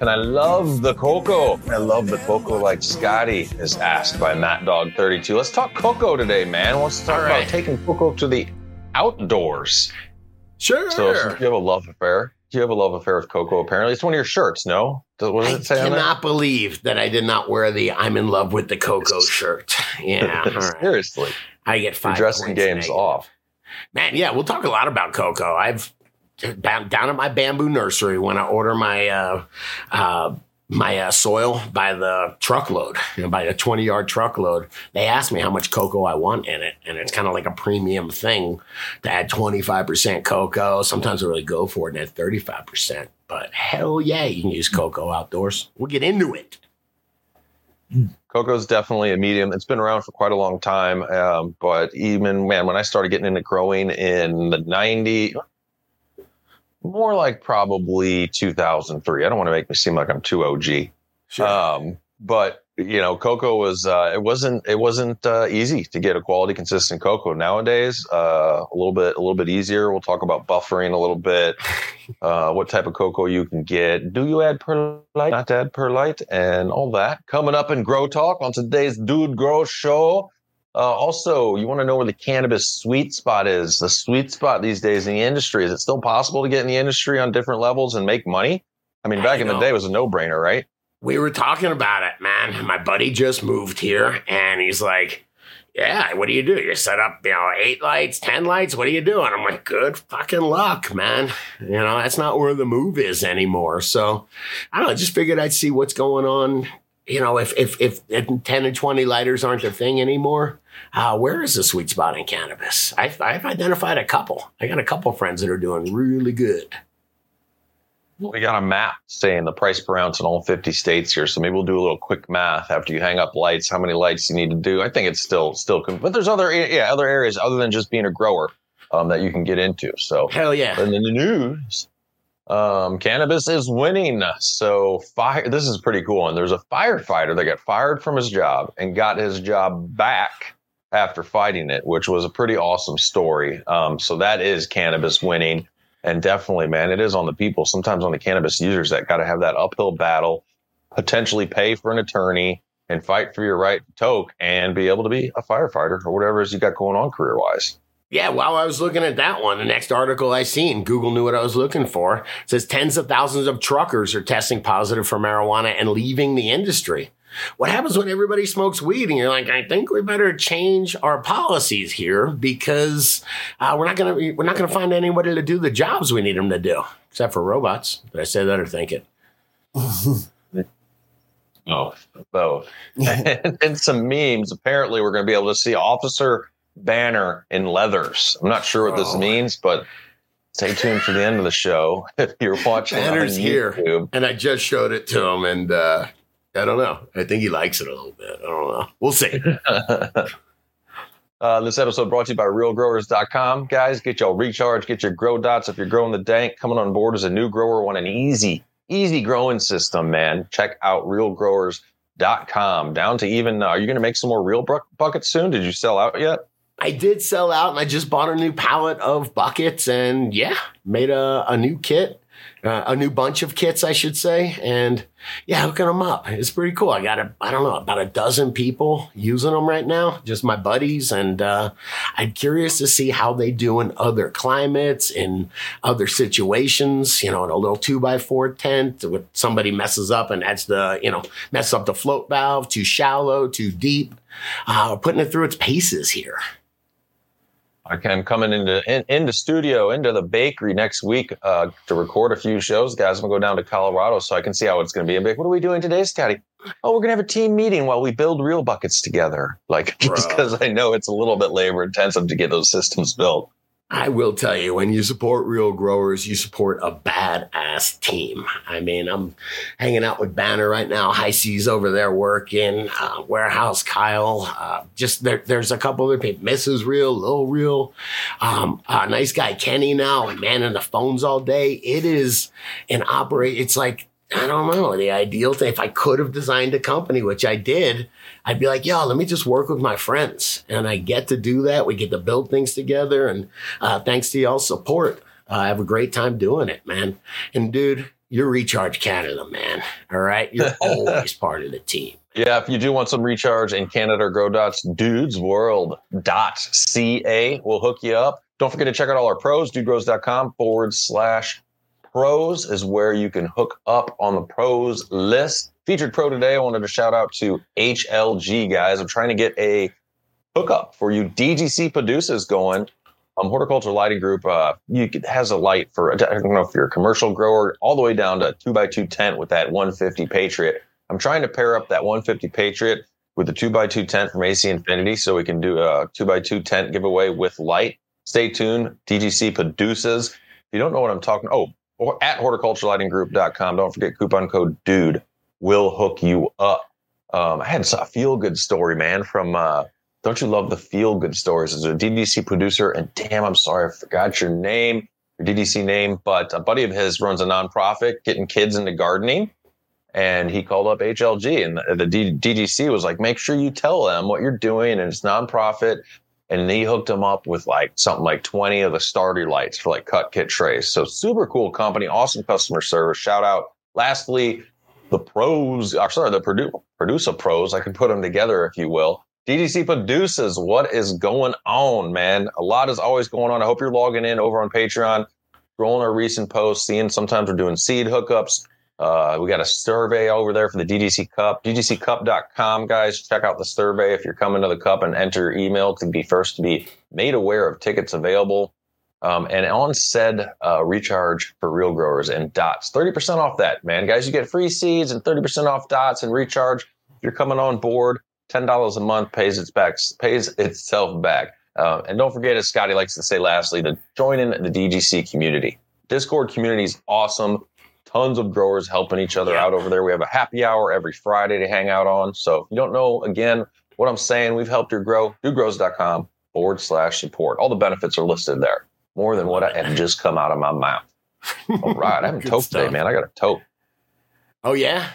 And I love the coco. I love the coco like Scotty is asked by Matt Dog 32. Let's talk coco today, man. Let's talk All about right. taking coco to the outdoors. Sure. So you have a love affair. You have a love affair with coco, apparently. It's one of your shirts, no? What does I it say on there? cannot believe that I did not wear the "I'm in love with the coco" shirt. Yeah, right. Seriously. I get You're dressing games negative. off. Man, yeah, we'll talk a lot about coco. I've down, at my bamboo nursery when I order my uh, uh, my uh, soil by the truckload, you know, by a twenty yard truckload. They ask me how much coco I want in it, and it's kind of like a premium thing to add twenty five percent coco. Sometimes I really go for it and add thirty five percent. But hell yeah, you can use coco outdoors. We'll get into it. Coco is definitely a medium. It's been around for quite a long time. Um, but even, man, when I started getting into growing in the 90, more like probably 2003. I don't want to make me seem like I'm too OG. Um, but you know, coco was uh, it wasn't it wasn't uh, easy to get a quality, consistent coco. Nowadays, uh, a little bit a little bit easier. We'll talk about buffering a little bit, uh, what type of coco you can get. Do you add perlite? Not add perlite, and all that coming up in Grow Talk on today's Dude Grow Show. Uh, also, you want to know where the cannabis sweet spot is. The sweet spot these days in the industry is it still possible to get in the industry on different levels and make money? I mean, I back in the day, it was a no brainer, right? we were talking about it, man. My buddy just moved here and he's like, Yeah, what do you do? You set up, you know, eight lights, 10 lights. What do you do? And I'm like, Good fucking luck, man. You know, that's not where the move is anymore. So I don't know, just figured I'd see what's going on. You know, if if if, if 10 and 20 lighters aren't a thing anymore, uh, where is the sweet spot in cannabis? I've, I've identified a couple. I got a couple friends that are doing really good. We got a map saying the price per ounce in all 50 states here. So maybe we'll do a little quick math after you hang up lights, how many lights you need to do. I think it's still, still, but there's other, yeah, other areas other than just being a grower um, that you can get into. So, Hell yeah. and in the news, um, cannabis is winning. So fire, this is pretty cool. And there's a firefighter that got fired from his job and got his job back after fighting it, which was a pretty awesome story. Um, so that is cannabis winning. And definitely, man, it is on the people, sometimes on the cannabis users that got to have that uphill battle, potentially pay for an attorney and fight for your right to toke and be able to be a firefighter or whatever it is you got going on career wise. Yeah, while I was looking at that one, the next article I seen, Google knew what I was looking for. It says tens of thousands of truckers are testing positive for marijuana and leaving the industry. What happens when everybody smokes weed and you're like, I think we better change our policies here because uh, we're not gonna we're not gonna find anybody to do the jobs we need them to do, except for robots. Did I say that or think it? oh, Both. and, some memes. Apparently, we're going to be able to see Officer Banner in leathers. I'm not sure what this Oh. means, but stay tuned for the end of the show if you're watching Banner's on here. YouTube. And I just showed it to him, and uh, I don't know. I think he likes it a little bit. I don't know. We'll see. Uh, this episode brought to you by realgrowers.com. Guys, get your recharge, get your grow dots. If you're growing the dank, coming on board as a new grower, want an easy, easy growing system, man. Check out realgrowers.com. Down to even, uh, are you going to make some more real bu- buckets soon? Did you sell out yet? I did sell out and I just bought a new pallet of buckets and yeah, made a, a new kit, uh, a new bunch of kits, I should say. And yeah, hooking them up. It's pretty cool. I got a, I don't know, about a dozen people using them right now, just my buddies. And uh, I'm curious to see how they do in other climates, in other situations, you know, in a little two by four tent with somebody messes up and that's the, you know, mess up the float valve, too shallow, too deep. Uh, putting it through its paces here. I am coming into in, into studio into the bakery next week uh, to record a few shows, guys. I'm gonna go down to Colorado so I can see how it's gonna be. I'm like, what are we doing today, Scotty? Oh, we're gonna have a team meeting while we build real buckets together. Like just because I know it's a little bit labor intensive to get those systems built. I will tell you, when you support real growers, you support a badass team. I mean, I'm hanging out with Banner right now. High C's over there working. Uh, Warehouse Kyle. Uh, just there, there's a couple other people. Mrs. Real, Lil Real. Um, uh, nice guy Kenny now, man the phones all day. It is an operate. It's like I don't know the ideal thing. If I could have designed a company, which I did, I'd be like, yo, let me just work with my friends. And I get to do that. We get to build things together. And uh, thanks to y'all's support, uh, I have a great time doing it, man. And dude, you're Recharge Canada, man. All right. You're always part of the team. Yeah, if you do want some recharge in Canada, grow dots, dudesworld.ca will hook you up. Don't forget to check out all our pros, dudegrows.com forward slash pros is where you can hook up on the pros list. Featured pro today, I wanted to shout out to HLG guys. I'm trying to get a hookup for you DGC producers going. Um, Horticulture Lighting Group uh, you has a light for, I don't know if you're a commercial grower, all the way down to 2x2 tent with that 150 Patriot. I'm trying to pair up that 150 Patriot with the 2x2 tent from AC Infinity so we can do a 2x2 tent giveaway with light. Stay tuned. DGC produces. If you don't know what I'm talking, oh, or at horticulturelightinggroup.com. Don't forget coupon code DUDE will hook you up. Um, I had a feel good story, man, from uh, Don't You Love the Feel Good Stories? As a DGC producer, and damn, I'm sorry, I forgot your name, your DGC name, but a buddy of his runs a nonprofit getting kids into gardening. And he called up HLG, and the, the D- DGC was like, make sure you tell them what you're doing, and it's nonprofit. And he hooked them up with like something like 20 of the starter lights for like cut kit trays. So super cool company, awesome customer service. Shout out. Lastly, the pros, or sorry, the produ- producer pros, I can put them together, if you will. DGC produces what is going on, man. A lot is always going on. I hope you're logging in over on Patreon, scrolling our recent posts, seeing sometimes we're doing seed hookups. Uh, we got a survey over there for the DDC Cup, DDCCup.com, guys. Check out the survey if you're coming to the Cup and enter your email to be first to be made aware of tickets available. Um, and on said uh, recharge for real growers and dots, 30% off that, man. Guys, you get free seeds and 30% off dots and recharge. If you're coming on board, $10 a month pays its back, pays itself back. Uh, and don't forget, as Scotty likes to say lastly, to join in the DGC community. Discord community is awesome tons of growers helping each other yeah. out over there. We have a happy hour every Friday to hang out on. So if you don't know, again, what I'm saying, we've helped you grow. DudeGrows.com forward slash support. All the benefits are listed there. More than what I had just come out of my mouth. All right. I haven't tote today, man. I got a tote. Oh, yeah?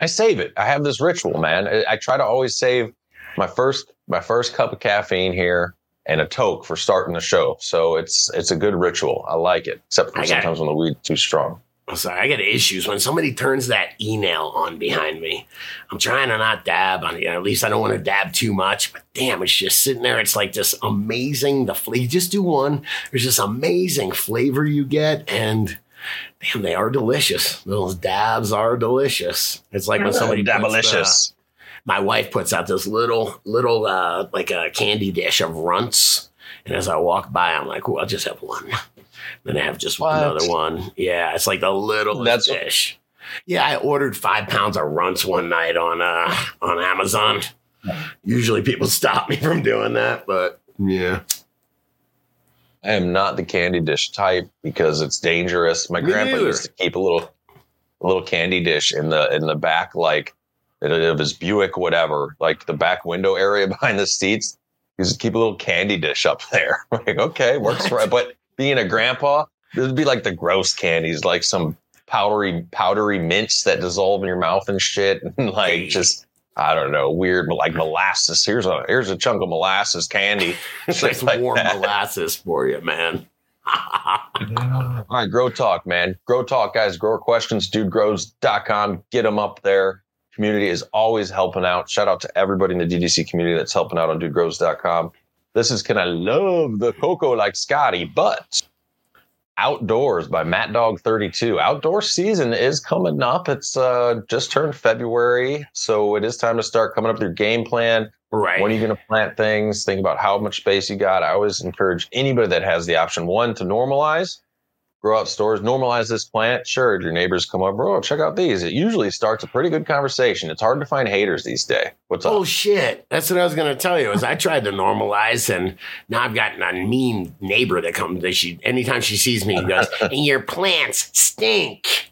I save it. I have this ritual, man. I, I try to always save my first my first cup of caffeine here and a toke for starting the show. So it's it's a good ritual. I like it, except for sometimes when the weed's too strong. I'm sorry, I get issues when somebody turns that e-nail on behind me. I'm trying to not dab on it. You know, at least I don't want to dab too much. But damn, it's just sitting there. It's like this amazing. The flavor. Just do one. There's this amazing flavor you get, and damn, they are delicious. Those dabs are delicious. It's like when somebody dabalicious my wife puts out this little little uh, like a candy dish of runts, and as I walk by, I'm like, "Oh, I'll just have one." Then I have just what? another one. Yeah, it's like a little That's dish. Yeah, I ordered five pounds of runts one night on uh on Amazon. Usually people stop me from doing that, but yeah. I am not the candy dish type because it's dangerous. My me grandpa used to keep a little a little candy dish in the in the back like of his Buick, whatever, like the back window area behind the seats. He's keep a little candy dish up there. like, okay, works for But being a grandpa, this would be like the gross candies, like some powdery, powdery mints that dissolve in your mouth and shit. And like just I don't know, weird like molasses. Here's a here's a chunk of molasses candy. It's like warm that. molasses for you, man. All right, grow talk, man. Grow talk, guys. Grower questions, dudegrows.com. Get them up there community is always helping out. Shout out to everybody in the DGC community that's helping out on dudegrows.com. This is Can I Love the Coco Like Scotty, but Outdoors by Matt Dog 32. Outdoor season is coming up. It's uh, just turned February, so it is time to start coming up with your game plan. Right. When are you going to plant things? Think about how much space you got. I always encourage anybody that has the option one to normalize grow out stores, normalize this plant. Sure, your neighbors come over, oh, check out these. It usually starts a pretty good conversation. It's hard to find haters these days. What's up? Oh shit. That's what I was gonna tell you. Is I tried to normalize and now I've got a mean neighbor that comes that she anytime she sees me goes, and your plants stink.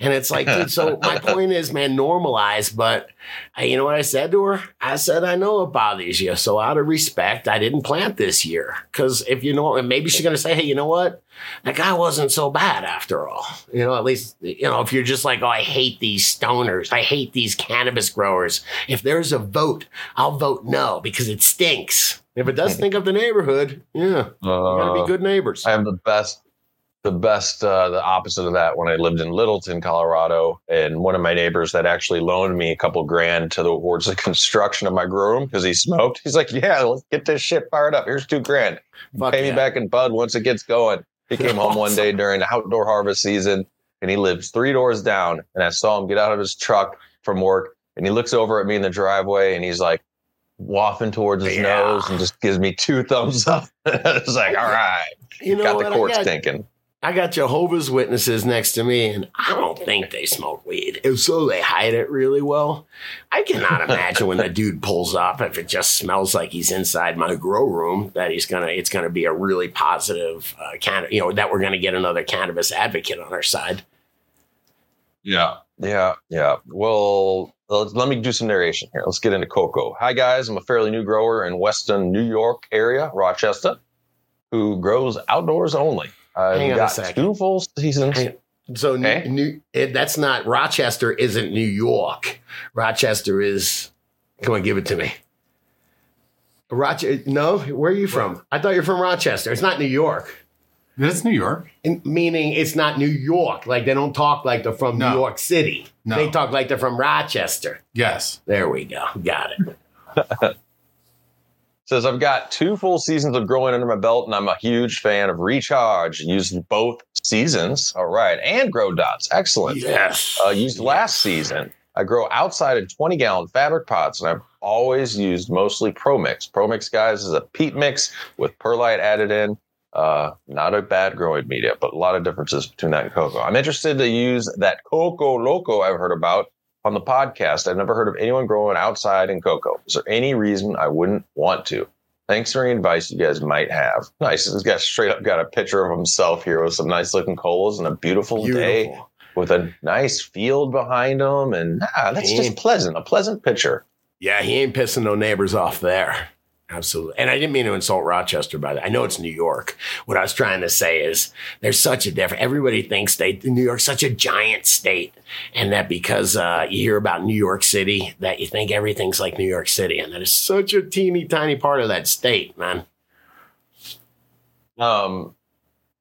And it's like, dude, so my point is, man, normalize. But I, you know what I said to her? I said, I know it bothers you. So out of respect, I didn't plant this year. Cause if you know, maybe she's going to say, Hey, you know what? That guy wasn't so bad after all. You know, at least, you know, if you're just like, Oh, I hate these stoners. I hate these cannabis growers. If there's a vote, I'll vote no because it stinks. If it does stink up the neighborhood, yeah, uh, you gotta be good neighbors. I have the best the best, uh, the opposite of that when I lived in Littleton, Colorado, and one of my neighbors that actually loaned me a couple grand to the, towards the construction of my grow room because he smoked. He's like, "Yeah, let's get this shit fired up. Here's two grand. Fuck Pay yeah. me back in bud once it gets going." He came home one day during the outdoor harvest season, and he lives three doors down. And I saw him get out of his truck from work, and he looks over at me in the driveway, and he's like wafting towards his Yeah. nose and just gives me two thumbs up. it's like, all right, You know got the I court got- stinking. I got Jehovah's Witnesses next to me, and I don't think they smoke weed. If so, they hide it really well. I cannot imagine when the dude pulls up if it just smells like he's inside my grow room that he's gonna. It's gonna be a really positive uh, can. You know that we're gonna get another cannabis advocate on our side. Yeah. Yeah. Yeah. Well, let's, let me do some narration here. Let's get into coco. Hi, guys. I'm a fairly new grower in Western New York area, Rochester, who grows outdoors only. I've Hang on a got second. two full seasons. Hang- So Okay. new, it, that's not Rochester. Isn't New York? Rochester is. Come on, give it to me. Rochester? No, where are you from? I thought you're from Rochester. It's not New York. That's New York. In- meaning it's not New York. Like they don't talk like they're from No. New York City. No. They talk like they're from Rochester. Yes. There we go. Got it. Says I've got two full seasons of growing under my belt, and I'm a huge fan of Recharge. Used both seasons. All right, and Grow Dots. Excellent. Yes. uh, used last season. I grow outside in 20 gallon fabric pots, and I've always used mostly Pro Mix. Pro Mix, guys, is a peat mix with perlite added in. Uh, not a bad growing media, but a lot of differences between that and coco. I'm interested to use that Coco Loco I've heard about on the podcast. I've never heard of anyone growing outside in coco. Is there any reason I wouldn't want to? Thanks for any advice you guys might have. Nice. This guy straight up got a picture of himself here with some nice looking colas and a beautiful, day with a nice field behind him, and ah, that's just pleasant. A pleasant picture. Yeah, he ain't pissing no neighbors off there. Absolutely. And I didn't mean to insult Rochester by that. I know it's New York. What I was trying to say is there's such a difference. Everybody thinks they New York's such a giant state, and that because uh, you hear about New York City, that you think everything's like New York City, and that is such a teeny tiny part of that state, man. Um,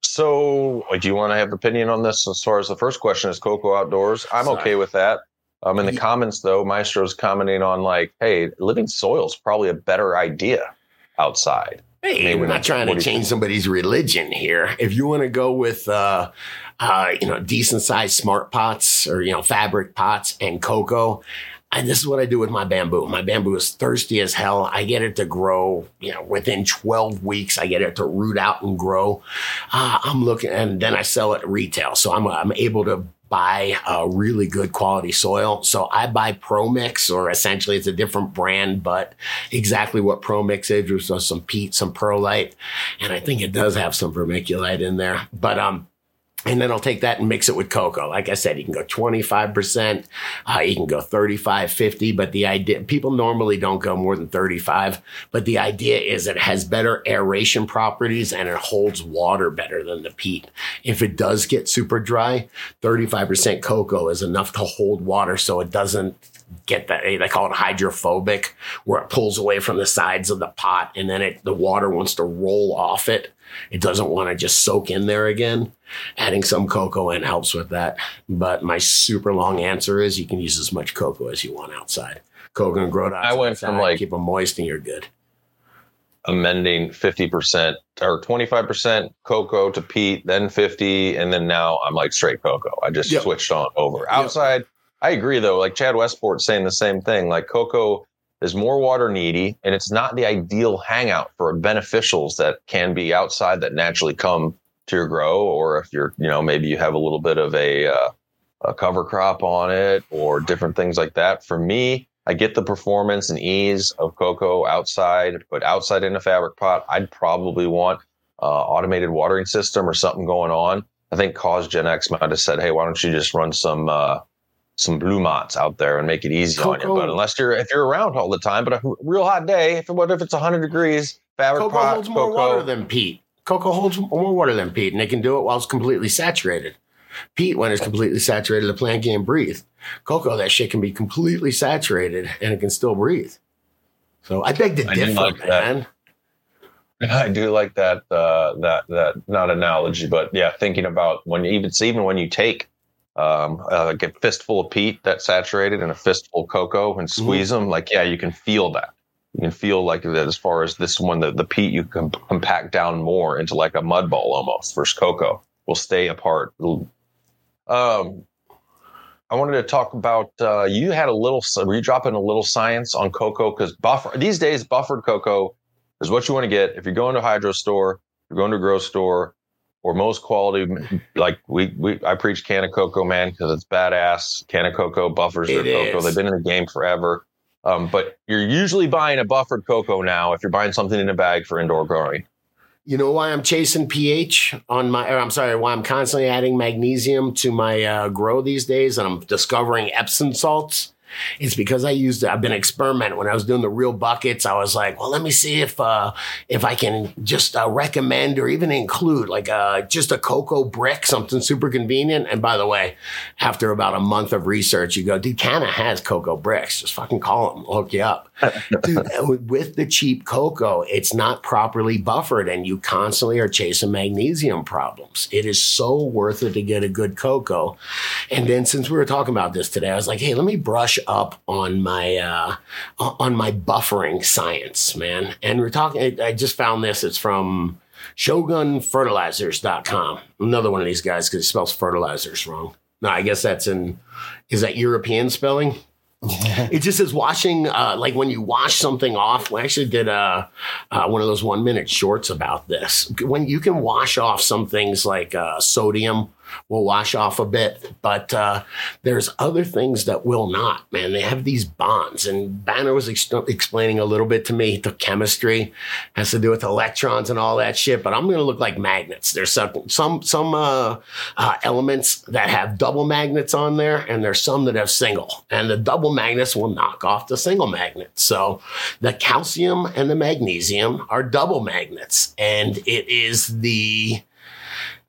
so do you want to have opinion on this as far as the first question is Coco outdoors? I'm Sorry. okay with that. Um, in the comments though, Maestro's commenting on like, hey, living soil is probably a better idea outside. Hey, Maybe we're not trying to change somebody's religion here. If you want to go with, uh, uh, you know, decent sized smart pots or, you know, fabric pots and coco, and this is what I do with my bamboo. My bamboo is thirsty as hell. I get it to grow, you know, within 12 weeks, I get it to root out and grow. Uh, I'm looking, and then I sell it retail. So I'm, I'm able to buy a really good quality soil. So I buy Pro Mix, or essentially it's a different brand, but exactly what Pro Mix is, which is some peat, some perlite, and I think it does have some vermiculite in there. But um, and then I'll take that and mix it with coco. Like I said, you can go 25%, uh, you can go 35, 50, but the idea, people normally don't go more than 35, but the idea is it has better aeration properties and it holds water better than the peat. If it does get super dry, 35% coco is enough to hold water so it doesn't get that they call it hydrophobic where it pulls away from the sides of the pot and then it the water wants to roll off it it doesn't want to just soak in there again adding some coco in helps with that but my super long answer is you can use as much coco as you want outside coco and grow I went from, like- keep them moist and you're good Amending 50% or 25% coco to peat, then 50, and then now I'm like straight coco. I just Yep. switched on over. Outside, I agree though. Like Chad Westport saying the same thing. Like coco is more water needy, and it's not the ideal hangout for beneficials that can be outside that naturally come to your grow. Or if you're, you know, maybe you have a little bit of a uh, a cover crop on it or different things like that. For me, I get the performance and ease of coco outside, but outside in a fabric pot, I'd probably want uh, automated watering system or something going on. I think Cause Gen X might have said, "Hey, why don't you just run some uh, some Blumats out there and make it easy on you?" Coco- But unless you're if you're around all the time, but a real hot day, if what if it's 100 degrees, fabric coco pot, holds more water than peat. Coco holds more water than peat and they can do it while it's completely saturated. Peat when it's completely saturated the plant can't breathe. Coco that shit can be completely saturated and it can still breathe. So i beg to I differ like that. man. I do like that uh, that that not analogy, but yeah, thinking about when you even even when you take um, uh, like a fistful of peat that's saturated and a fistful of coco and Mm-hmm. squeeze them, like yeah, you can feel that. You can feel like that as far as this one, the, the peat you can compact down more into like a mud ball almost. Versus coco will stay apart. Um, I wanted to talk about uh, you had a little. Were you dropping a little science on coco? Because buffer these days, buffered coco is what you want to get if you're going to a hydro store, you're going to a grocery store, or most quality. Like we, we I preach Canna coco, man, because it's badass. Canna Coco buffers their coco. is. They've been in the game forever. Um, but you're usually buying a buffered coco now if you're buying something in a bag for indoor growing. You know why I'm chasing pH on my, or I'm sorry, why I'm constantly adding magnesium to my uh, grow these days and I'm discovering Epsom salts? It's because I used, I've been experimenting. When I was doing the real buckets, I was like, well, let me see if, uh, if I can just uh, recommend or even include like uh, just a coco brick, something super convenient. And by the way, after about a month of research, you go, dude, Canna has coco bricks. Just fucking call them, I'll hook you up. Dude, with the cheap coco, it's not properly buffered and you constantly are chasing magnesium problems. It is so worth it to get a good coco. And then since we were talking about this today, I was like, hey, let me brush up on my uh on my buffering science, man. And we're talking I I just found this. It's from shogunfertilisers.com. Another one of these guys because he spells fertilizers wrong. No, I guess that's in is that European spelling? it just says washing uh, like when you wash something off we actually did uh, uh, one of those one minute shorts about this when you can wash off some things like uh, sodium will wash off a bit. But uh, there's other things that will not man. They have these bonds. And banner was ex- explaining a little bit to me. The chemistry has to do with electrons and all that shit. But i'm going to look like magnets. There's some some some uh, uh, elements that have double magnets on there and there's some that have single. And the double magnets will knock off the single magnets so the calcium and the magnesium are double magnets. And it is the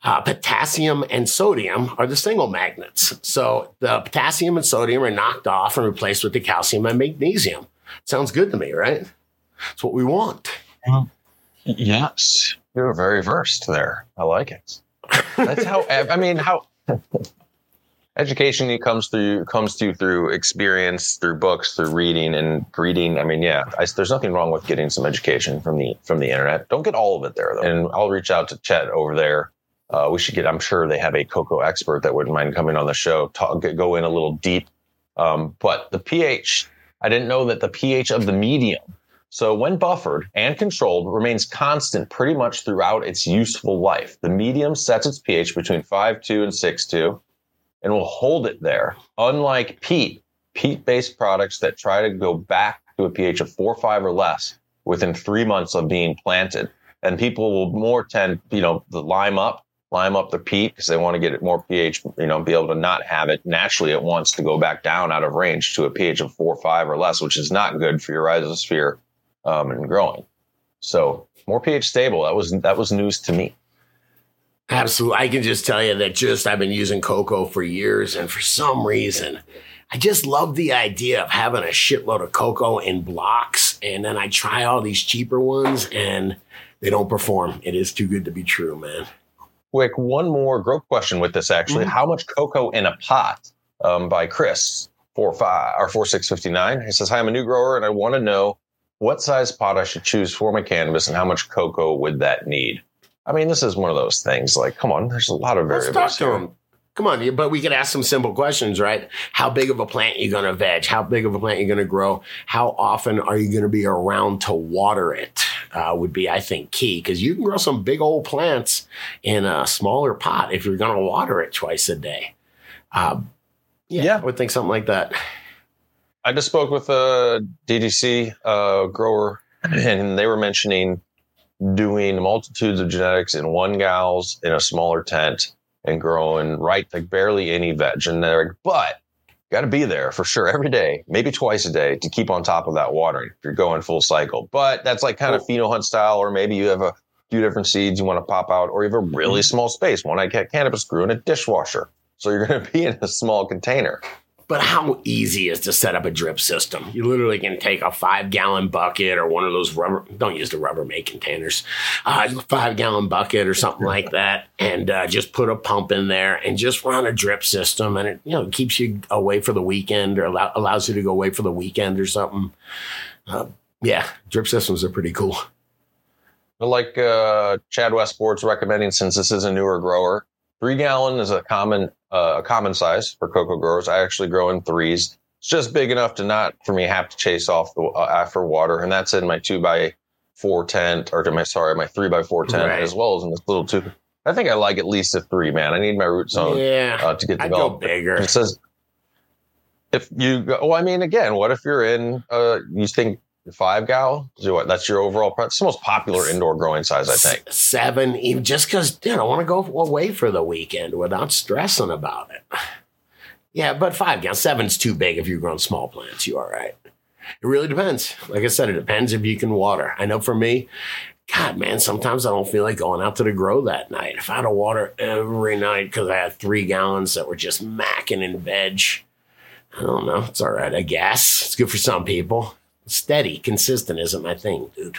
uh, potassium and sodium are the single magnets. So the potassium and sodium are knocked off and replaced with the calcium and magnesium. Sounds good to me, right? That's what we want. Yes, you're very versed there. I like it. That's how. I mean, how education comes through comes to you through experience, through books, through reading and reading. I mean, yeah, I, there's nothing wrong with getting some education from the from the internet. Don't get all of it there though. And I'll reach out to Chet over there. Uh, we should get. I'm sure they have a coco expert that wouldn't mind coming on the show. Talk, go in a little deep. Um, but the pH, I didn't know that the pH of the medium so when buffered and controlled remains constant pretty much throughout its useful life. The medium sets its pH between 5.2 and 6.2 and will hold it there. Unlike peat, peat-based products that try to go back to a pH of 4 5 or less within three months of being planted. And people will more tend, you know, the lime up, lime up the peat because they want to get it more pH, you know, be able to not have it. Naturally, it wants to go back down out of range to a pH of 4 5 or less, which is not good for your rhizosphere um, and growing. So more pH stable. That was that was news to me. Absolutely. I can just tell you that just I've been using coco for years, and for some reason, I just love the idea of having a shitload of coco in blocks, and then I try all these cheaper ones, and they don't perform. It is too good to be true, man. Quick, one more grow question with this actually. Mhm. How much coco in a pot? Um, by Chris four five or four six fifty nine. He says, "Hi, I'm a new grower, and I want to know what size pot I should choose for my cannabis, and how much coco would that need." I mean, this is one of those things. Like, come on, there's a lot of variables. Let's talk to him. Come on, but we could ask some simple questions, right? How big of a plant you going to veg? How big of a plant you going to grow? How often are you going to be around to water it? Uh, would be, I think, key because you can grow some big old plants in a smaller pot if you're going to water it twice a day. Um, yeah, Yeah. I would think something like that. I just spoke with a DGC uh, grower, and they were mentioning doing multitudes of genetics in one gals in a smaller tent and growing right like barely any veg. And they're but got to be there for sure every day, maybe twice a day to keep on top of that watering if you're going full cycle. But that's like kind of pheno hunt style, or maybe you have a few different seeds you want to pop out, or you have a really mm-hmm. small space. One I get cannabis grew in a dishwasher. So you're going to be in a small container. But how easy is to set up a drip system? You literally can take a five gallon bucket or one of those rubber, don't use the Rubbermaid containers, uh, five gallon bucket or something like that, and uh, just put a pump in there and just run a drip system. And it, you know, keeps you away for the weekend or allow, allows you to go away for the weekend or something. Uh, yeah, drip systems are pretty cool. But like uh, Chad Westport's recommending, since this is a newer grower, three gallon is a common uh, a common size for coco growers. I actually grow in threes. It's just big enough to not for me have to chase off the uh, after water, and that's in my two by four tent or to my sorry my three by four tent Right. as well as in this little two. I think I like at least a three man. I need my root zone yeah, uh, to get developed. I'd go bigger. It says if you go, well, I mean, again, what if you're in, uh, you think five gal? That's your overall. It's the most popular indoor growing size, I think. Seven, even just because you know, I want to go away for the weekend without stressing about it. Yeah, but five gallons, seven's too big if you're growing small plants. You all right? It really depends. Like I said, it depends if you can water. I know for me, God, man, sometimes I don't feel like going out to the grow that night. If I had to water every night because I had three gallons that were just macking in veg, I don't know. It's all right, I guess. It's good for some people. Steady, consistent isn't my thing, dude.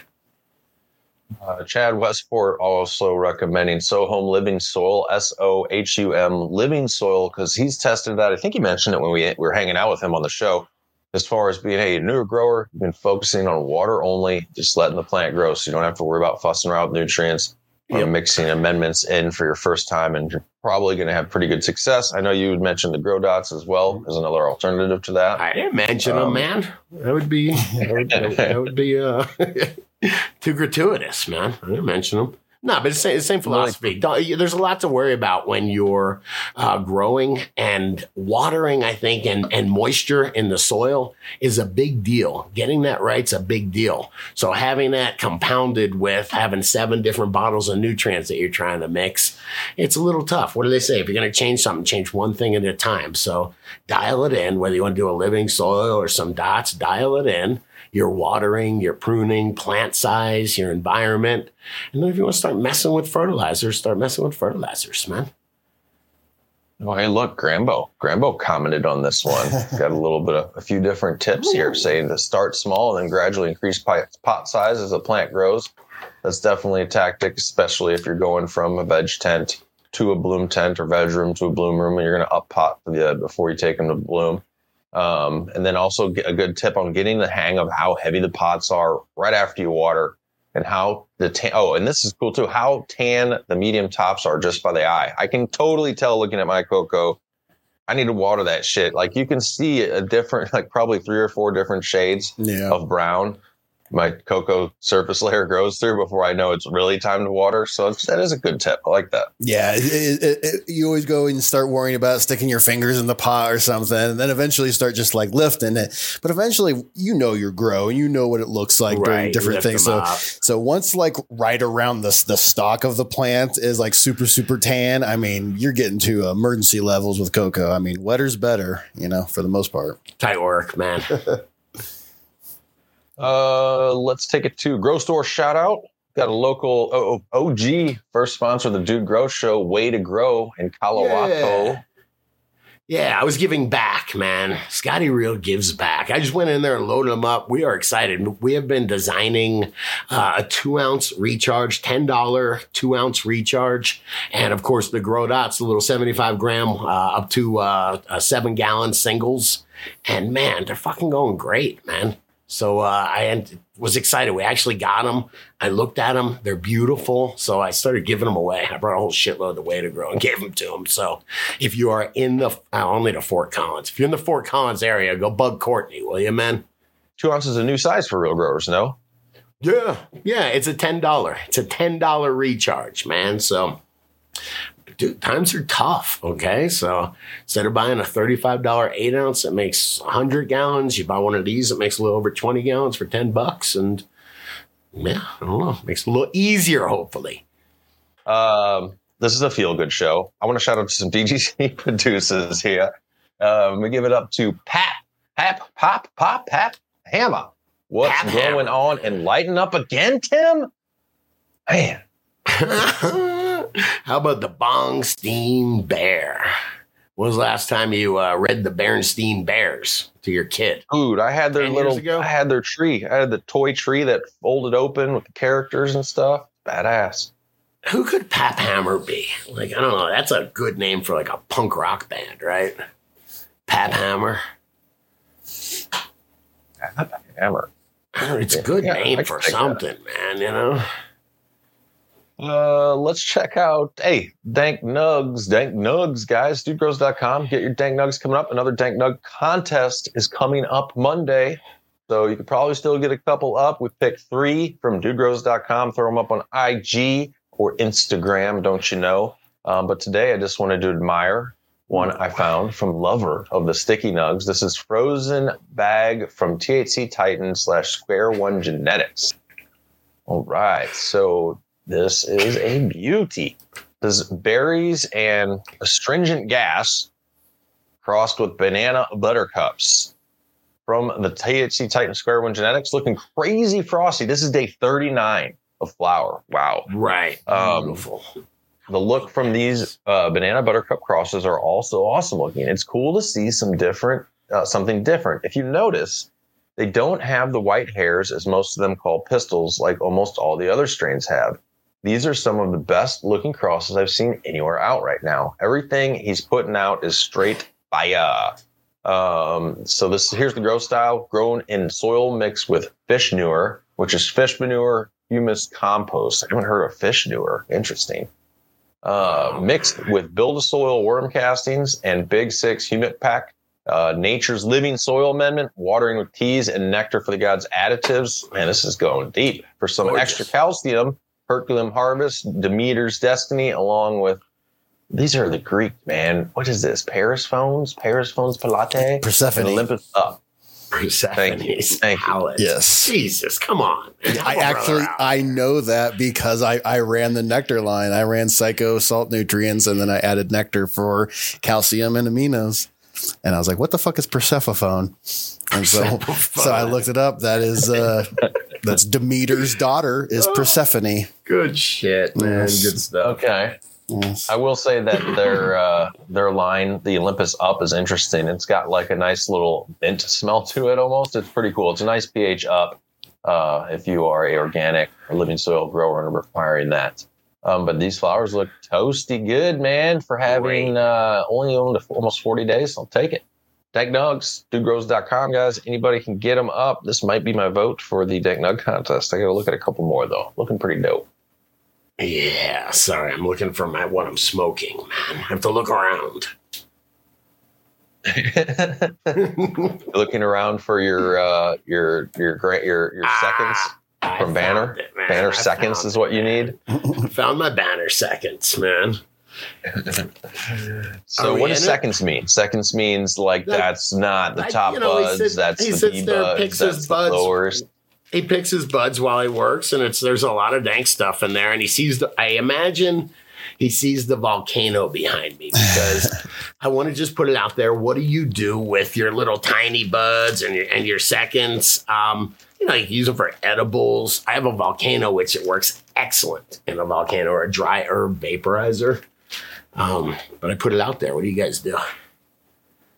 Uh, Chad Westport also recommending SoHum Living Soil, S O H U M Living Soil, because he's tested that. I think he mentioned it when we, we were hanging out with him on the show. As far as being hey, a newer grower, you've been focusing on water only, just letting the plant grow, so you don't have to worry about fussing around with nutrients Yep. mixing amendments in for your first time, and you're probably going to have pretty good success. I know you had mentioned the grow dots as well as another alternative to that. I didn't mention them, Um, man. That would be that would, that would be uh, too gratuitous, man. I didn't mention them. No, but it's the same, same philosophy. Don't, there's a lot to worry about when you're uh, growing and watering. I think and and moisture in the soil is a big deal. Getting that right's a big deal. So having that compounded with having seven different bottles of nutrients that you're trying to mix, it's a little tough. What do they say? If you're going to change something, change one thing at a time. So dial it in, whether you want to do a living soil or some dots, dial it in. Your watering, your pruning, plant size, your environment. And then if you want to start messing with fertilizers, start messing with fertilizers, man. Oh, hey, look, Grambo. Grambo commented on this one. Got a little bit of a few different tips here saying to start small and then gradually increase pot, pot size as the plant grows. That's definitely a tactic, especially if you're going from a veg tent to a bloom tent or veg room to a bloom room and you're going to up pot for the, uh, before you take them to bloom. Um, and then also a good tip on getting the hang of how heavy the pots are right after you water and how the tan, oh, and this is cool too, how tan the medium tops are just by the eye. I can totally tell looking at my coco. I need to water that shit. Like you can see a different, like probably three or four different shades Yeah. of brown. My coco surface layer grows through before I know it's really time to water. So it's, that is a good tip. I like that. Yeah, it, it, it, you always go and start worrying about sticking your fingers in the pot or something, and then eventually start just like lifting it. But eventually, you know your grow, and you know what it looks like during Right, different things. So, up. so once like right around the the stalk of the plant is like super super tan, I mean, you're getting to emergency levels with coco. I mean, wetter's better, you know, for the most part. Tight work, man. Uh, let's take it to Grow Store shout out. Got a local O- O- OG first sponsor of the Dude Grow Show, Way to Grow in Colorado. Yeah. Yeah, I was giving back, man. Scotty Real gives back. I just went in there and loaded them up. We are excited. We have been designing uh, a two ounce recharge, $10 two ounce recharge. And of course, the Grow Dots, the little 75 gram uh, up to uh, seven gallon singles. And man, they're fucking going great, man. So uh, I had- was excited. We actually got them. I looked at them. They're beautiful. So I started giving them away. I brought a whole shitload of way to grow and gave them to them. So if you are in the uh, only to Fort Collins, if you're in the Fort Collins area, go bug Courtney, will you, man? Two ounces is a new size for real growers, no? Yeah, yeah. It's a ten dollar. It's a ten dollar recharge, man. So, dude, times are tough. Okay, so instead of buying a thirty-five dollar eight ounce that makes hundred gallons, you buy one of these that makes a little over twenty gallons for ten bucks, and yeah, I don't know, makes it a little easier, hopefully. Um, this is a feel good show. I want to shout out to some DGC producers here. Um, we give it up to Pat, Pap, Pop, Pop, Pap, Hammer. What's Pap going Hammer. on and lighten up again, Tim? Man, How about the Bong Steam Bear? When was the last time you uh, read the Berenstain Bears to your kid? Dude, I had their little, ago? I had their tree. I had the toy tree that folded open with the characters and stuff. Badass. Who could Pap Hammer be? Like, I don't know. That's a good name for like a punk rock band, right? Pap Hammer. Hammer. It's a good Yeah, name for take that. something, man, you know? Uh, let's check out, hey, Dank Nugs, Dank Nugs, guys, dudegrows.com. Get your Dank Nugs coming up. Another Dank Nug contest is coming up Monday. So you could probably still get a couple up. We picked three from dudegrows.com, throw them up on IG or Instagram, don't you know? Um, but today I just wanted to admire one I found from Lover of the Sticky Nugs. This is Frozen Bag from THC Titan slash Square One Genetics. All right. So this is a beauty. This berries and astringent gas crossed with banana buttercups from the THC Titan Square One Genetics, looking crazy frosty. This is day 39 of flower. Wow. Right. Um, Beautiful. The look from these uh, banana buttercup crosses are also awesome looking. It's cool to see some different, uh, something different. If you notice, they don't have the white hairs as most of them call pistils, like almost all the other strains have. These are some of the best looking crosses I've seen anywhere out right now. Everything he's putting out is straight fire. Um, so this here's the grow style, grown in soil mixed with fish manure, which is fish manure humus compost. I haven't heard of fish manure. Interesting. Uh, mixed with build a soil worm castings and big six humic pack. Uh, nature's living soil amendment, watering with teas and nectar for the gods additives. Man, this is going deep. For some Gorgeous. extra calcium, Herculean harvest, Demeter's destiny, along with these are the Greek man. What is this? Paris phones, Paris phones, Pilate, Persephone. Olympus up. Persephone's Thank you. palette. Yes. Jesus, come on. man. Help I a brother actually. I know that because I, I ran the nectar line. I ran psycho salt nutrients and then I added nectar for calcium and aminos. And I was like, what the fuck is Persephone? And so so I looked it up. That is uh that's Demeter's daughter is Persephone. Good shit, man. Yes. Good stuff. Okay. Yes. I will say that their uh, their line, the Olympus Up, is interesting. It's got like a nice little mint smell to it. Almost, it's pretty cool. It's a nice pH up. Uh, if you are a organic or living soil grower and requiring that. Um, but these flowers look toasty good, man. For having uh, only owned almost forty days, I'll take it. Dank Nugs, dudegrows.com, guys. Anybody can get them up. This might be my vote for the Dank Nug contest. I got to look at a couple more though. Looking pretty dope. Yeah, sorry. I'm looking for my what I'm smoking, man. I have to look around. looking around for your uh your your great your your seconds I from found banner it, banner I seconds is it, what you need Found my banner seconds, man. so what does in it? seconds mean seconds means like Like- that's not the top you know, buds sits- that's he the sits b there, buds picks his buds. lowers He picks his buds while he works, and it's there's a lot of dank stuff in there. And he sees the. I imagine he sees the volcano behind me because I want to just put it out there. What do you do with your little tiny buds and your and your seconds? Um, you know, you can use them for edibles. I have a volcano, which it works excellent in a volcano or a dry herb vaporizer. Um, but I put it out there. What do you guys do?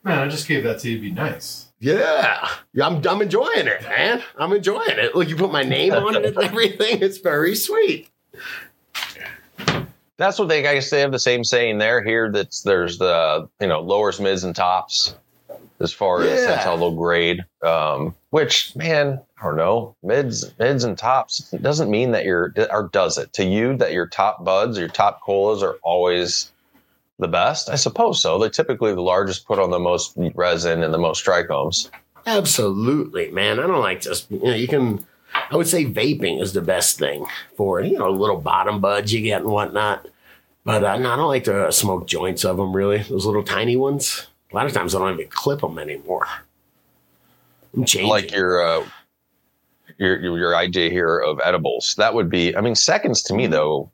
Man, I just gave that to you to be nice. Yeah, Yeah, I'm, I'm enjoying it, man. I'm enjoying it. Look, you put my name on it and everything. It's very sweet. that's what they I guess they have the same saying there here that's there's the you know lowers mids and tops as far as that's how they'll grade um which man i don't know mids mids and tops doesn't mean that your or does it to you that your top buds your top colas are always the best i suppose so they typically the largest put on the most resin and the most trichomes Absolutely, man. I don't like just you know you can. I would say vaping is the best thing for it. You know, little bottom buds you get and whatnot. But uh, no, I don't like to smoke joints of them. Really, those little tiny ones. A lot of times I don't even clip them anymore. I'm changing. like your uh your, your your idea here of edibles that would be i mean seconds to me though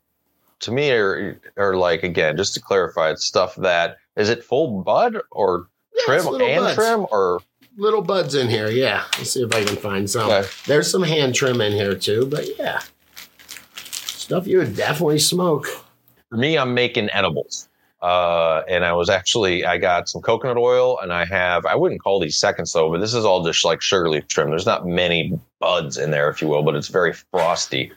to me are are like again just to clarify it's stuff that is it full bud or Yeah, trim and buds. trim or little buds in here. Yeah, let's see if I can find some. Okay. There's some hand trim in here too, but yeah, stuff you would definitely smoke. for me i'm making edibles Uh, and I was actually, I got some coconut oil and I have, I wouldn't call these seconds though, but this is all just like sugar leaf trim. There's not many buds in there, if you will, but it's very frosty.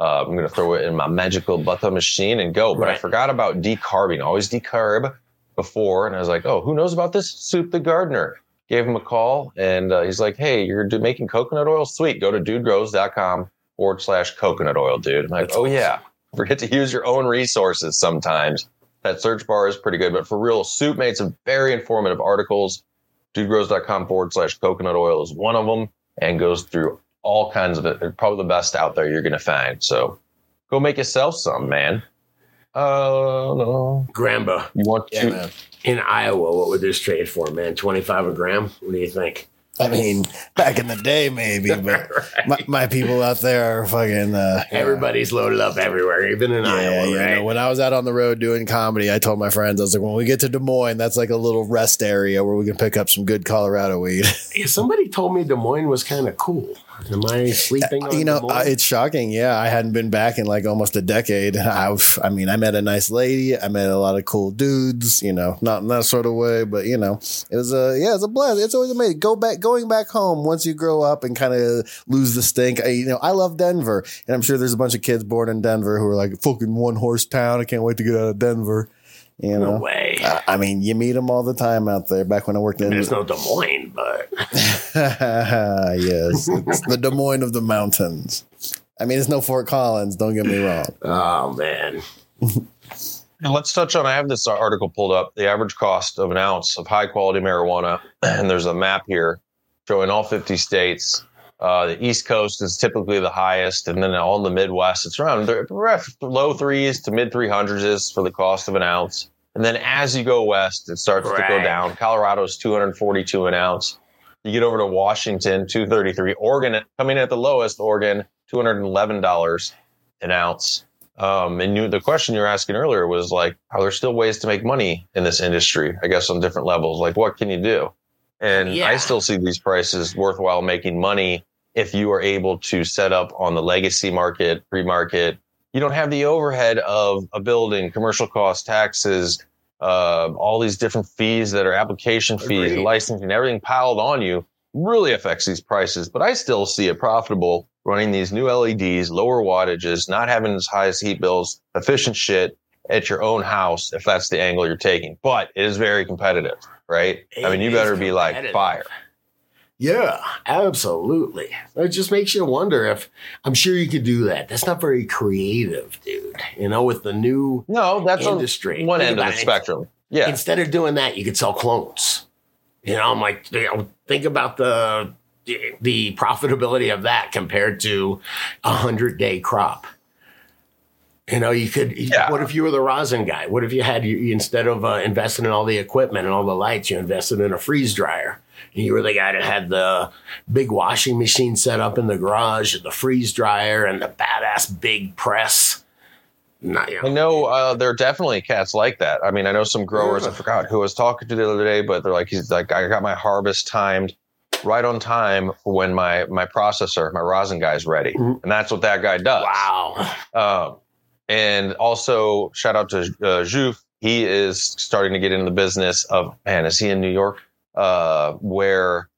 Uh, I'm going to throw it in my magical butter machine and go. But I forgot about decarbing. Always decarb before. And I was like, oh, who knows about this? Soup the gardener. Gave him a call and uh, he's like, hey, you're do- making coconut oil? Sweet. Go to dudegrows.com forward slash coconut oil, dude. I'm like, That's oh, awesome. yeah. Forget to use your own resources sometimes. That search bar is pretty good. But for real, Soup made some very informative articles. Dudegrows.com forward slash coconut oil is one of them and goes through all kinds of it. They're probably the best out there you're going to find. So go make yourself some, man. Oh, no. Grambo You want Yeah, to? man. in Iowa, what would this trade for, man? 25 a gram? What do you think? I mean, back in the day, maybe, but my, my people out there are fucking. Uh, Everybody's loaded up everywhere, even in Yeah, Iowa, you right? know, when I was out on the road doing comedy, I told my friends, I was like, when we get to Des Moines, that's like a little rest area where we can pick up some good Colorado weed. Yeah, somebody told me Des Moines was kind of cool. Am I sleeping on you know, uh, it's shocking. Yeah, I hadn't been back in like almost a decade. I've, I mean, I met a nice lady. I met a lot of cool dudes. You know, not in that sort of way, but you know, it was a yeah, it's a blast. It's always amazing. Go back, going back home once you grow up and kind of lose the stink. I, you know, I love Denver, and I'm sure there's a bunch of kids born in Denver who are like fucking one horse town. I can't wait to get out of Denver. You no way. I I mean, you meet them all the time out there. Back when I worked in, There's no Des Moines, but yes, it's the Des Moines of the mountains. I mean, it's no Fort Collins. Don't get me wrong. oh man, And let's touch on. I have this article pulled up. The average cost of an ounce of high quality marijuana, and there's a map here showing all 50 states. Uh, the East Coast is typically the highest, and then all in the Midwest, it's around low threes to mid 300s is for the cost of an ounce. And then as you go west, it starts to go Right. down. Colorado's 242 an ounce. You get over to Washington, 233. Oregon coming in at the lowest. Oregon, 211 dollars an ounce. Um, and you, the question you were asking earlier was like, are there still ways to make money in this industry? I guess on different levels. Like, what can you do? And Yeah. I still see these prices worthwhile making money if you are able to set up on the legacy market, pre market. You don't have the overhead of a building, commercial costs, taxes, uh, all these different fees that are application fees, Agreed. licensing, everything piled on you really affects these prices. But I still see it profitable running these new LEDs, lower wattages, not having as high as heat bills, efficient shit at your own house if that's the angle you're taking. But it is very competitive, right? I mean, you better be like fire. yeah, absolutely. It just makes you wonder if I'm sure you could do that. That's not very creative, dude. You know, with the new No, that's on industry. one Think end of the it. spectrum. Yeah. Instead of doing that, you could sell clones. You know, I'm like, you know, think about the the profitability of that compared to a hundred day crop. You know, you could. Yeah. What if you were the rosin guy? What if you had you instead of uh, investing in all the equipment and all the lights, you invested in a freeze dryer? And you were the guy that had the big washing machine set up in the garage, and the freeze dryer, and the badass big press. Not, you I know uh, there are definitely cats like that. I mean, I know some growers. I forgot who I was talking to the other day, but they're like, he's like, I got my harvest timed right on time when my my processor, my rosin guy's ready, Mhm. and that's what that guy does. Wow. Um, and also shout out to uh, Jouf. He is starting to get into the business of man. Is he in New York? Uh, where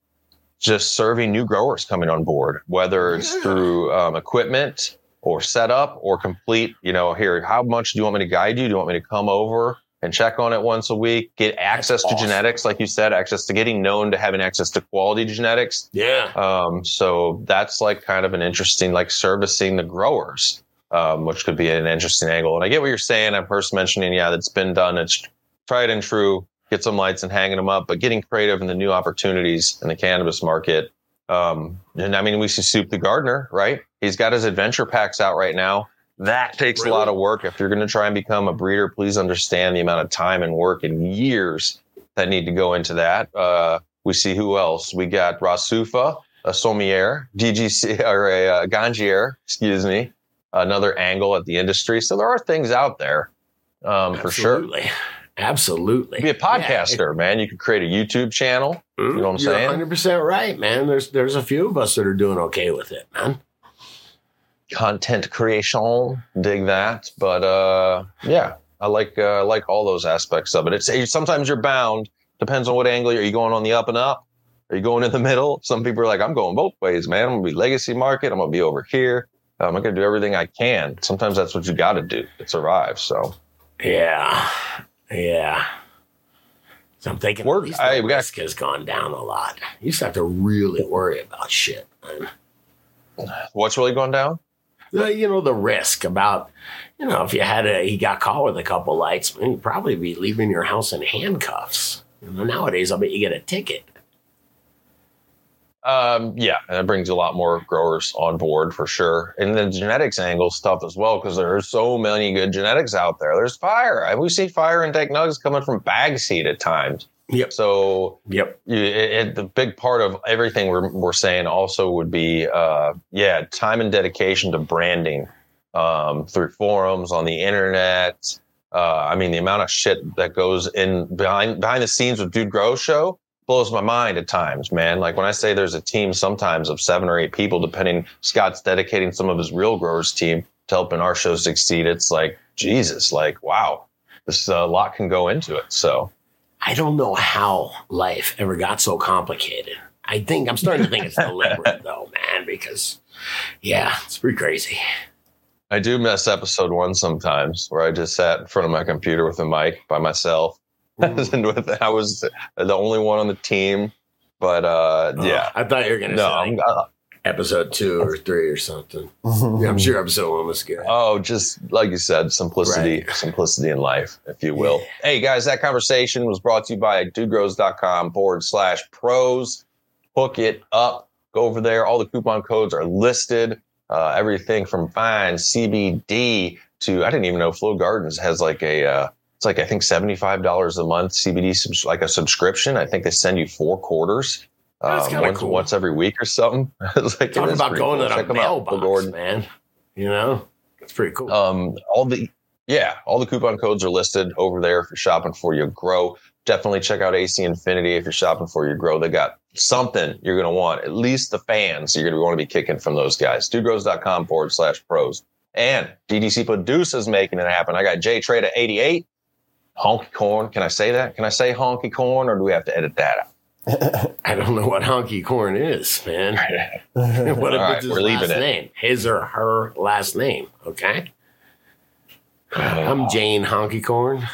just serving new growers coming on board, whether it's through um, equipment or setup or complete. You know, here, how much do you want me to guide you? Do you want me to come over? And check on it once a week, get access to awesome. genetics, like you said, access to getting known to having access to quality genetics. Yeah. Um, so that's like kind of an interesting, like servicing the growers, um, which could be an interesting angle. And I get what you're saying. I'm first mentioning, yeah, that's been done. It's tried and true. Get some lights and hanging them up, but getting creative in the new opportunities in the cannabis market. Um, and I mean, we see Soup the Gardener, right? He's got his adventure packs out right now. That takes a lot of work. If you're going to try and become a breeder, please understand the amount of time and work and years that need to go into that. Uh, we see who else. We got Rasufa, a sommelier, DGC, or a uh, ganjier, excuse me, another angle at the industry. So there are things out there um, for sure. Absolutely. Absolutely. Be a podcaster, man. You could create a YouTube channel. Yeah, You know what I'm saying? 100% right, man. There's there's a few of us that are doing okay with it, man. content creation dig that but uh yeah I like uh, I like all those aspects of it. It's sometimes you're bound. Depends on what angle are you going on the up and up. Are you going in the middle? Some people are like, I'm going both ways, man. I'm gonna be legacy market. I'm gonna be over here. Um, I'm gonna do everything I can. Sometimes that's what you got to do to survive. So Yeah, yeah. So I'm thinking Work- at I- we got- risk has gone down a lot. You to have to really worry about shit. what's really going down? The- you know the risk about you know if you had a he got caught with a couple lights, man, you'd probably be leaving your house in handcuffs. You know, nowadays, I bet you get a ticket. Um, yeah, and it brings a lot more growers on board for sure. And the genetics angle stuff as well, because there's so many good genetics out there. There's fire. We see fire and tech nugs coming from bag seed at times. Yep. So Yep. it, it- the big part of everything we're, we're saying also would be, uh, yeah, time and dedication to branding um, through forums on the internet. Uh, I mean, the amount of shit that goes in behind behind the scenes with Dude Grow Show blows my mind at times, man. Like when I say there's a team sometimes of seven or eight people, depending, Scott's dedicating some of his real growers team to helping our show succeed. It's like, Jesus, like, wow, this uh, a lot can go into it. So, I don't know how life ever got so complicated. I think I'm starting to think it's deliberate though, man, because yeah, it's pretty crazy. I do miss episode one sometimes where I just sat in front of my computer with a mic by myself. Mm. and with, I was the only one on the team. But uh, yeah, I thought you were gonna no, say I'm, like uh, episode two or three or something. Yeah, I'm sure episode one was good. oh, just like you said, simplicity, simplicity in life, if you will. Hey guys, that conversation was brought to you by dudegrows.com forward slash pros. Hook it up. Go over there. All the coupon codes are listed. Uh, everything from fine CBD to I didn't even know Flow Gardens has like a uh, it's like I think seventy five dollars a month CBD subs- like a subscription. I think they send you four quarters. Um, once, cool. once every week or something. It's like, Talking about going cool. to Check the mailbox, man. You know, it's pretty cool. Um, all the yeah, all the coupon codes are listed over there for shopping for your grow. Definitely check out AC Infinity if you're shopping for your grow. They got something you're gonna want. At least the fans you're gonna want to be kicking from those guys. Dudegrows.com forward slash pros. And DGC Producer's making it happen. I got J Trade at 88. Honky corn. Can I say that? Can I say honky corn or do we have to edit that out? I don't know what honky corn is, man. what if All right, it's his we're leaving last it. name? His or her last name, okay? I'm Jane Honky Corn.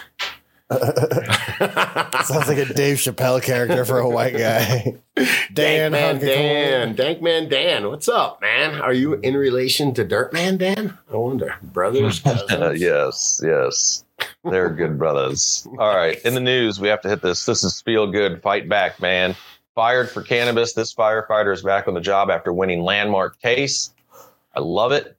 Sounds like a Dave Chappelle character for a white guy. Dan, Dankman Honky Dan. Dankman Dan. What's up, man? Are you in relation to Dirtman Dan? I wonder. Brothers, cousins? Uh, yes, yes. They're good brothers. All right. In the news, we have to hit this. This is feel good. Fight back, man. Fired for cannabis. This firefighter is back on the job after winning landmark case. I love it.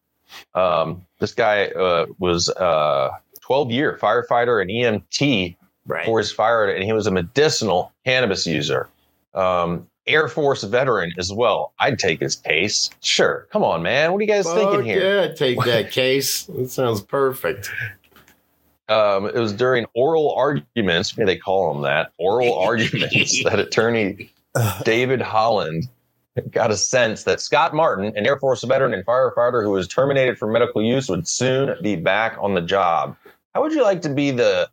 Um, this guy uh, was a 12 year firefighter and EMT Right. for his fire, and he was a medicinal cannabis user. Um, Air Force veteran as well. I'd take his case. Sure. Come on, man. What are you guys thinking here? Yeah, take that case. That sounds perfect. Um, it was during oral arguments. Maybe they call them that oral arguments that attorney David Holland got a sense that Scott Martin, an Air Force veteran and firefighter who was terminated for medical use, would soon be back on the job. How would you like to be the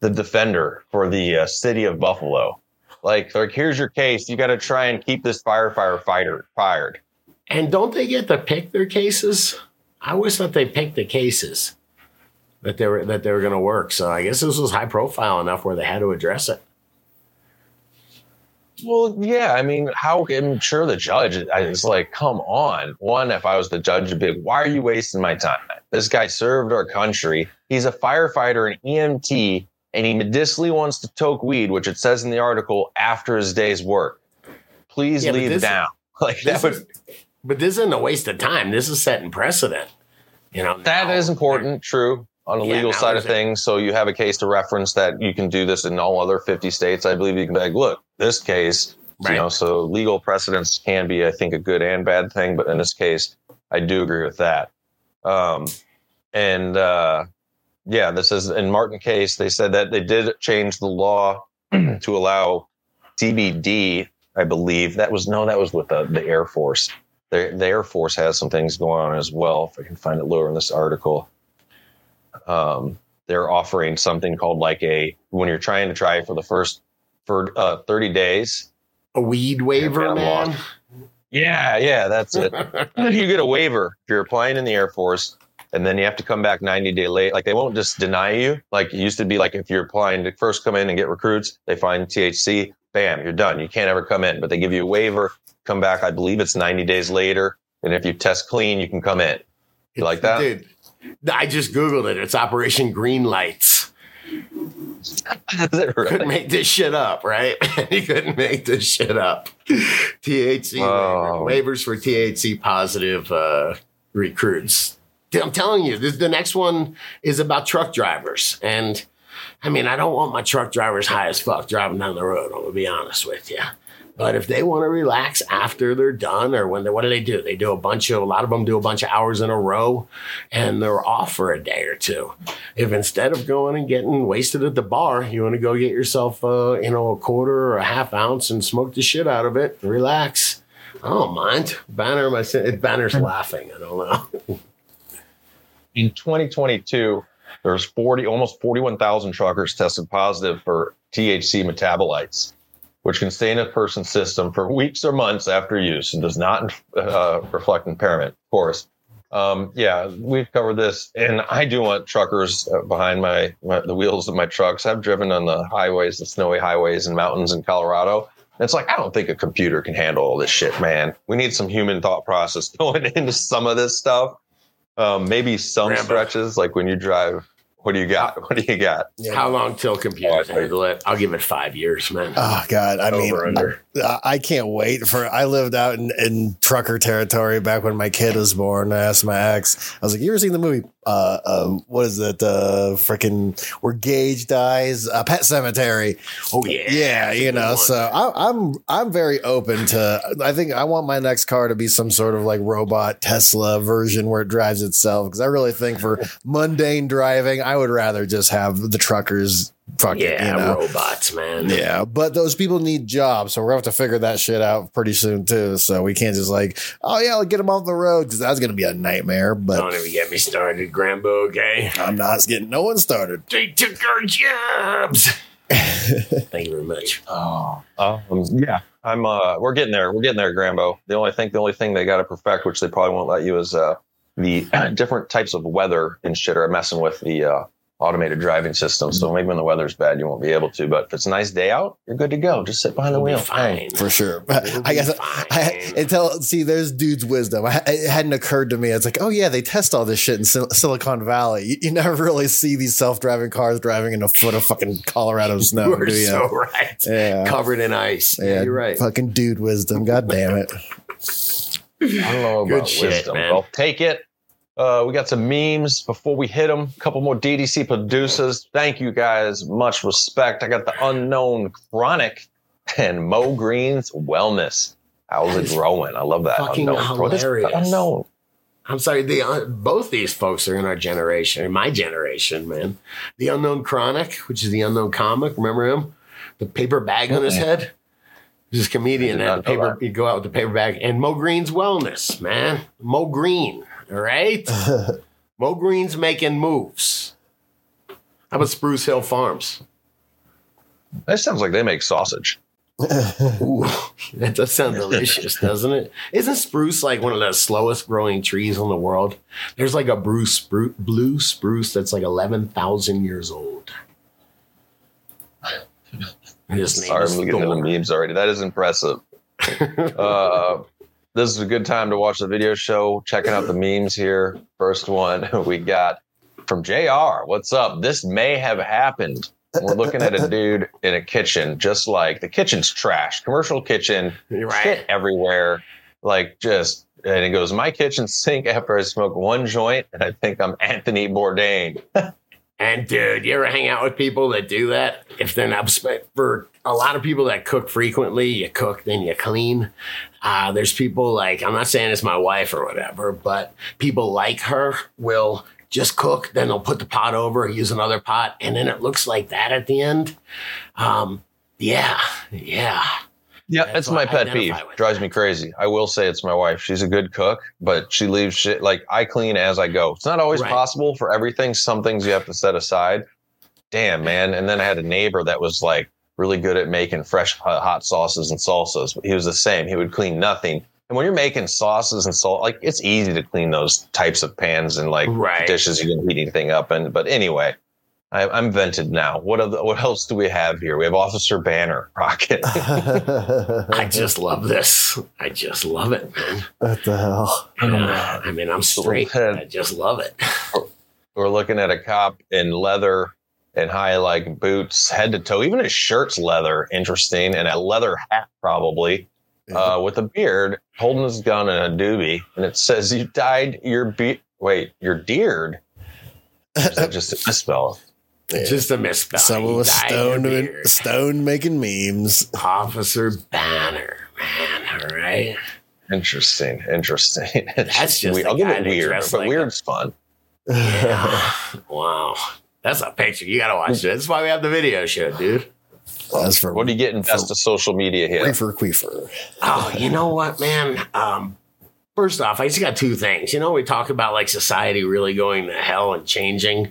the defender for the uh, city of Buffalo? Like, like here's your case. You got to try and keep this firefighter fighter fired. And don't they get to pick their cases? I always thought they picked the cases that they were that they were going to work. So I guess this was high profile enough where they had to address it. Well, yeah. I mean, how? Can I'm sure the judge is like, come on. One, if I was the judge, would be like, why are you wasting my time? This guy served our country. He's a firefighter and EMT, and he medicinally wants to toke weed, which it says in the article after his day's work. Please Yeah, leave this- down. Like that would is, but this isn't a waste of time. This is setting precedent. You know that now- is important. True. On the Yeah, legal side of things, so you have a case to reference that you can do this in all other 50 states. I believe you can be like, look, this case, Right. you know, so legal precedents can be, I think, a good and bad thing, but in this case, I do agree with that. Um, and uh, yeah, this is in Martin case. They said that they did change the law to allow CBD. I believe that was no, that was with the, the Air Force. The, the Air Force has some things going on as well. If I can find it lower in this article, um, they're offering something called like a when you're trying to try for the first for uh, 30 days. A weed waiver, Yeah, man. lost. Yeah, yeah, that's it. you get a waiver if you're applying in the Air Force, and then you have to come back 90 day late. Like they won't just deny you. Like it used to be like if you're applying to first come in and get recruits, they find THC, bam, you're done. You can't ever come in. But they give you a waiver, come back. I believe it's 90 days later, and if you test clean, you can come in. You like that? Dude, I just Googled it. It's Operation Green Lights. Really? Couldn't make this shit up, right? you couldn't make this shit up. THC waiver, waivers for THC positive uh, recruits. I'm telling you, this, the next one is about truck drivers. And I mean, I don't want my truck drivers high as fuck driving down the road. I'm gonna be honest with you. But if they want to relax after they're done, or when they what do they do? They do a bunch of a lot of them do a bunch of hours in a row, and they're off for a day or two. If instead of going and getting wasted at the bar, you want to go get yourself, uh, you know, a quarter or a half ounce and smoke the shit out of it, relax. I don't mind. Banner, my Banner's laughing. I don't know. in 2022, there's 40, almost 41,000 truckers tested positive for THC metabolites, which can stay in a person's system for weeks or months after use and does not uh, reflect impairment, of course. Um, yeah, we've covered this, and I do want truckers uh, behind my, my the wheels of my trucks. I've driven on the highways, the snowy highways and mountains in Colorado. It's like I don't think a computer can handle all this shit, man. We need some human thought process going into some of this stuff. Um, maybe some Rambo. stretches, like when you drive. What do you got? Uh, what do you got? How long till computers I- handle it? I'll give it five years, man. Oh God! I mean, Over under. I can't wait for. I lived out in, in trucker territory back when my kid was born. I asked my ex, I was like, "You ever seen the movie? Uh, um, what is it? Uh, freaking where Gage dies? Uh, Pet Sematary. Oh yeah, Yeah, you know. So I, I'm I'm very open to. I think I want my next car to be some sort of like robot Tesla version where it drives itself. Because I really think for mundane driving, I would rather just have the truckers. Fuck it, yeah, you know. robots, man. Yeah, but those people need jobs, so we're gonna have to figure that shit out pretty soon too. So we can't just like, oh yeah, I'll get them off the road because that's gonna be a nightmare. But don't even get me started, Grambo. Okay, I'm not getting no one started. they took our jobs. Thank you very much. Oh, um, yeah. I'm. Uh, we're getting there. We're getting there, Grambo. The only thing, the only thing they got to perfect, which they probably won't let you, is uh, the different types of weather and shit are messing with the uh, automated driving system. So mm-hmm. maybe when the weather's bad, you won't be able to. But if it's a nice day out, you're good to go. Just sit behind the We'll be wheel. fine. For sure. It'll I guess fine. I, until see, there's dude's wisdom. I, it hadn't occurred to me. It's like, oh yeah, they test all this shit in Sil- Silicon Valley. You, you never really see these self-driving cars driving in a foot of fucking Colorado snow, you are do you? so right. yeah, Covered in ice. yeah, you're right. Fucking dude wisdom. God damn it. I don't know Good about shit, wisdom. man. I'll take it. Uh, we got some memes before we hit them. A couple more DGC producers. Thank you guys. Much respect. I got the unknown chronic and Mo Green's wellness. How's it growing? I love that. fucking unknown. Hilarious. Unknown. I'm sorry. The uh, both these folks are in our generation, in my generation, man. The Unknown Chronic, which is the Unknown comic. Remember him? The paper bag on his head. Comedian did a not know paper. He'd go out with the paper bag. And Mo Green's Wellness, man. Mo Green. All right. Mo Green's making moves. How about Spruce Hill Farms? That sounds like they make sausage. Ooh, that does sound delicious, doesn't it? Isn't spruce like one of the slowest growing trees in the world? There's like a Bruce spru- blue spruce that's like 11,000 years old. And His name Sorry, I'm looking at the memes already. That is impressive. uh, this is a good time to watch the video show. Checking out the memes here. First one we got from JR. What's up? This may have happened. We're looking at a dude in a kitchen, just like the kitchen's trash, commercial kitchen, You're shit everywhere. Like just, and it goes, my kitchen sink after I smoke one joint, and I think I'm Anthony Bourdain. And dude, you ever hang out with people that do that? If they're not for a lot of people that cook frequently, you cook then you clean. Uh, there's people like I'm not saying it's my wife or whatever, but people like her will just cook, then they'll put the pot over, use another pot, and then it looks like that at the end. Um, yeah, yeah. Yeah, That's it's my pet peeve. Drives me crazy. I will say it's my wife. She's a good cook, but she leaves shit like I clean as I go. It's not always Right. possible for everything. Some things you have to set aside. Damn, man. And then I had a neighbor that was like really good at making fresh hot hot sauces and salsas. He was the same. He would clean nothing. And when you're making sauces and salt, like it's easy to clean those types of pans and like Right. dishes you can heat anything up in. But anyway, I, I'm vented now. What other, what else do we have here? We have Officer Banner Rocket. I just love this. I just love it, man. what the hell? Yeah, I mean, I'm straight. I just love it. We're looking at a cop in leather and high like boots, head to toe. Even his shirt's leather, interesting, and a leather hat probably, uh, with a beard, holding his gun and a doobie, and it says, "You died your be wait, your deard." Or is that just a misspell? Yeah. Just a misspelling. Someone He was dyed stoned, your stoned making memes. Officer Banner, man. All right. Interesting, interesting. That's just We- the I'll give it weird, but like weird's fun. Yeah. wow. That's a picture. You got to watch it. That's why we have the video show, dude. That's for What are you getting best of social media here? Reefer Queefer. Oh, you know what, man? Um, first off, I just got two things. You know, we talk about like society really going to hell and changing.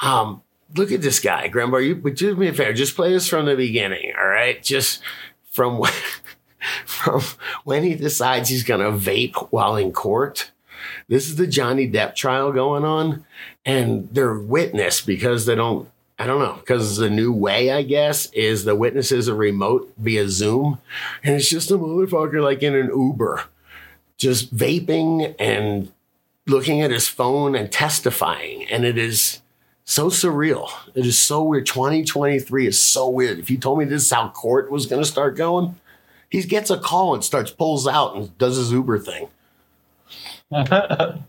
Um, look at this guy, Grandpa. You but do me a favor, just play this from the beginning, all right? Just from when, from when he decides he's gonna vape while in court. This is the Johnny Depp trial going on, and they're witness because they don't. I don't know because the new way, I guess, is the witnesses are remote via Zoom, and it's just a motherfucker like in an Uber, just vaping and looking at his phone and testifying, and it is so surreal. It is so weird. 2023 is so weird. If you told me this is how court was going to start going, he gets a call and starts pulls out and does his Uber thing.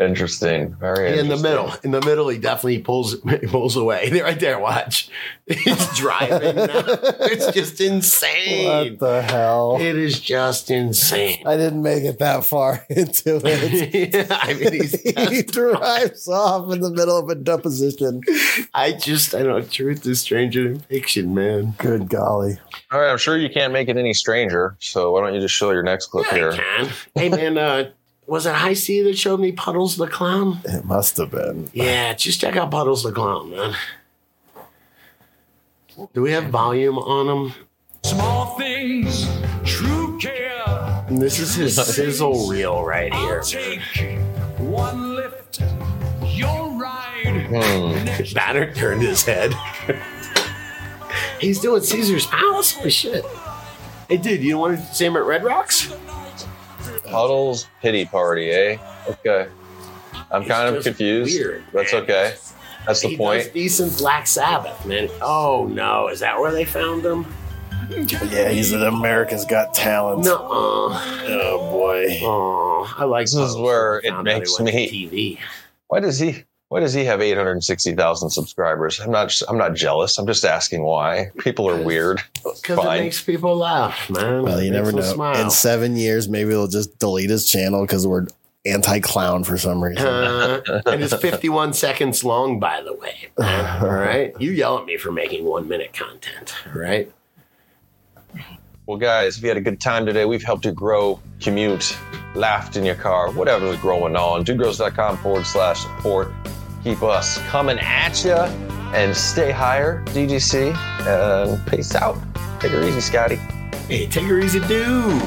Interesting. Very in the middle. In the middle, he definitely pulls he pulls away. There, right there. Watch. He's driving. now. It's just insane. What the hell? It is just insane. I didn't make it that far into it. I mean, he's he drives off in the middle of a deposition. I just, I know, truth is stranger than fiction, man. Good golly. All right, I'm sure you can't make it any stranger. So why don't you just show your next clip Yeah, here? I can. Hey, man, uh, was it High C that showed me Puddles the Clown? It must have been. Yeah, just check out Puddles the Clown, man. Do we have volume on him? Small things, true care. And this is his sizzle reel right here. I'll take one lift, you'll ride. Hmm. Banner turned his head. He's doing Caesar's Palace. Holy shit. Hey, dude, you want to see him at Red Rocks? Puddles pity party, eh? Okay. I'm It's kind of confused. weird, That's okay. That's the he point. decent Black Sabbath, man. Oh no, is that where they found him? Yeah, he's at America's Got Talent. No. Oh boy. Oh, I like This is where it Found out he makes me- TV. Why does he? Why does he have 860,000 subscribers? I'm not. I'm not jealous. I'm just asking why. People are weird. Because it makes people laugh, man. Well, It you never know. Smile. In seven years, maybe they'll just delete his channel because we're anti-clown for some reason. Uh, and it's 51 seconds long, by the way. All right. You yell at me for making one minute content. All right. Well, guys, if you had a good time today, we've helped you grow, commute, laughed in your car, whatever's going on. Dudegrows.com forward slash support. Keep us coming at you and stay higher, DGC. And peace out. Take it easy, Scotty. Hey, take her easy, dude.